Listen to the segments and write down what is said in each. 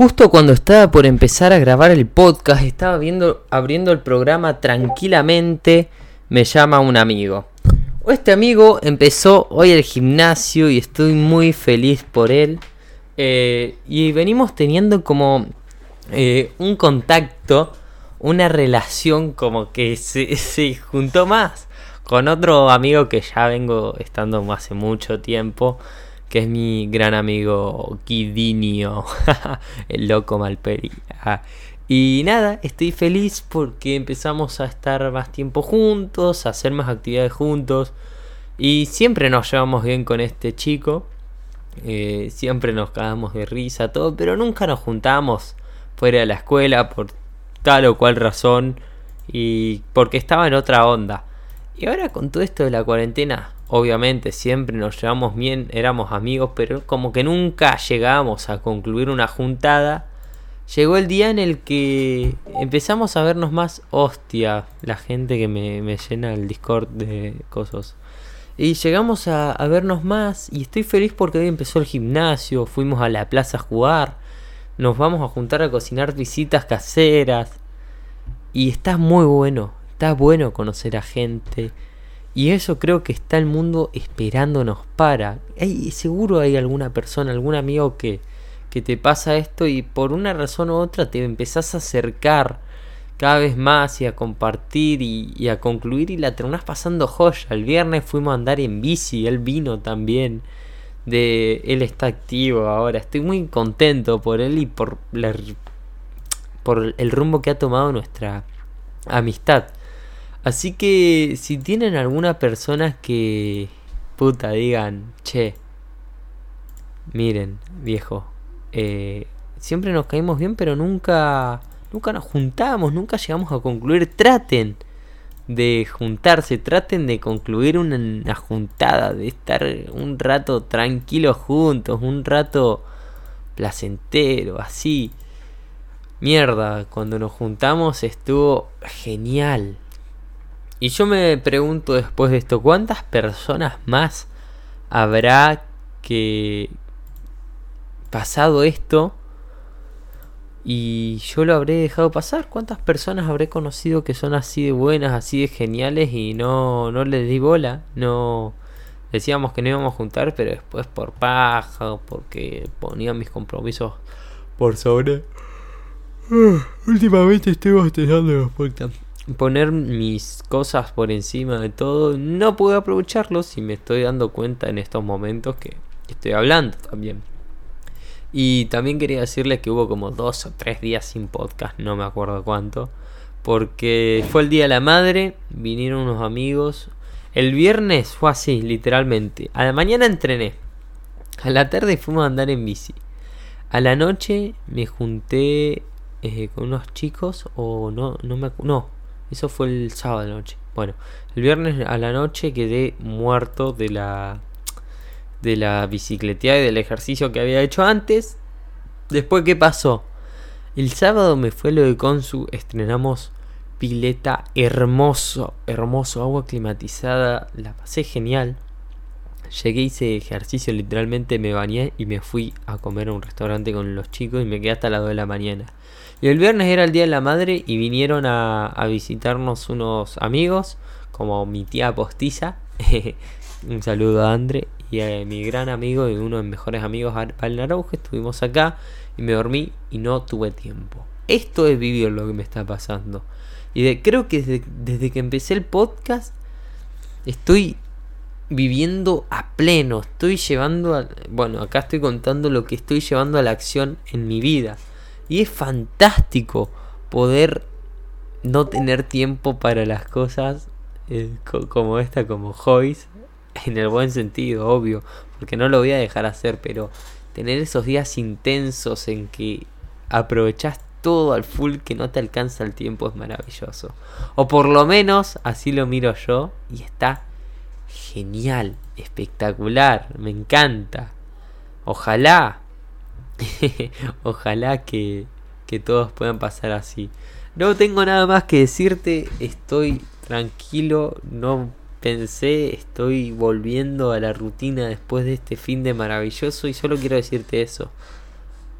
Justo cuando estaba por empezar a grabar el podcast, estaba viendo, abriendo el programa tranquilamente, me llama un amigo. Este amigo empezó hoy el gimnasio y estoy muy feliz por él. Eh, y venimos teniendo como eh, un contacto, una relación como que se, se juntó más con otro amigo que ya vengo estando hace mucho tiempo que es mi gran amigo Kidinio, el loco Malperi. Ah, y nada, estoy feliz porque empezamos a estar más tiempo juntos, a hacer más actividades juntos. Y siempre nos llevamos bien con este chico. Eh, siempre nos cagamos de risa, todo, pero nunca nos juntamos fuera de la escuela por tal o cual razón. Y porque estaba en otra onda. Y ahora con todo esto de la cuarentena, obviamente siempre nos llevamos bien, éramos amigos, pero como que nunca llegamos a concluir una juntada. Llegó el día en el que empezamos a vernos más hostia, la gente que me, llena el Discord de cosas. Y llegamos a, a, vernos más y estoy feliz porque hoy empezó el gimnasio, fuimos a la plaza a jugar, nos vamos a juntar a cocinar visitas caseras. Y está muy bueno, está bueno conocer a gente. Y eso creo que está el mundo esperándonos para. Hay, seguro hay alguna persona, algún amigo que, que te pasa esto y por una razón u otra te empezás a acercar cada vez más y a compartir y, a concluir y la terminás pasando joya. El viernes fuimos a andar en bici, él vino también. De él está activo ahora. Estoy muy contento por él y por por el rumbo que ha tomado nuestra amistad. Así que si tienen alguna persona que puta digan, che, miren, viejo, eh, siempre nos caímos bien, pero nunca, nunca nos juntamos, nunca llegamos a concluir. Traten de juntarse, traten de concluir una, una juntada, de estar un rato tranquilos juntos, un rato placentero, así. Mierda, cuando nos juntamos estuvo genial. Y yo me pregunto después de esto, ¿cuántas personas más habrá que pasado esto y yo lo habré dejado pasar? ¿Cuántas personas habré conocido que son así de buenas, así de geniales y no, no les di bola? No decíamos que no íbamos a juntar, pero después por paja, porque ponía mis compromisos por sobre. últimamente estoy bostezando los podcasts poner mis cosas por encima de todo, no puedo aprovecharlo si me estoy dando cuenta en estos momentos que estoy hablando también. Y también quería decirles que hubo como dos o tres días sin podcast, no me acuerdo cuánto, porque fue el Día de la Madre, vinieron unos amigos. El viernes fue así, literalmente. A la mañana entrené. A la tarde fuimos a andar en bici. A la noche me junté eh, con unos chicos o no, no me no, eso fue el sábado de noche. Bueno, el viernes a la noche quedé muerto de la de la bicicleteada y del ejercicio que había hecho antes. Después, ¿qué pasó? El sábado me fue lo de Consu, estrenamos pileta hermoso, hermoso, agua climatizada, la pasé genial. Llegué, hice ejercicio, literalmente me bañé y me fui a comer a un restaurante con los chicos y me quedé hasta las 2 de la mañana. Y el viernes era el Día de la Madre y vinieron a, visitarnos unos amigos, como mi tía postiza. un saludo a Andre y a mi gran amigo y uno de mis mejores amigos, Al Naranjo. Estuvimos acá y me dormí y no tuve tiempo. Esto es vivir lo que me está pasando. Y creo que desde que empecé el podcast estoy viviendo a pleno. Estoy llevando a, Bueno, acá estoy contando lo que estoy llevando a la acción en mi vida. Y es fantástico poder no tener tiempo para las cosas eh, como esta, como hobbies, en el buen sentido, obvio, porque no lo voy a dejar hacer, pero tener esos días intensos en que aprovechas todo al full que no te alcanza el tiempo es maravilloso. O por lo menos así lo miro yo y está genial, espectacular, me encanta. Ojalá Ojalá que, que todos puedan pasar así. No tengo nada más que decirte, estoy tranquilo, no pensé, estoy volviendo a la rutina después de este fin de maravilloso y solo quiero decirte eso.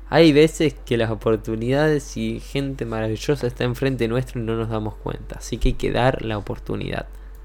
Hay veces que las oportunidades y gente maravillosa está enfrente nuestro y no nos damos cuenta. Así que hay que dar la oportunidad.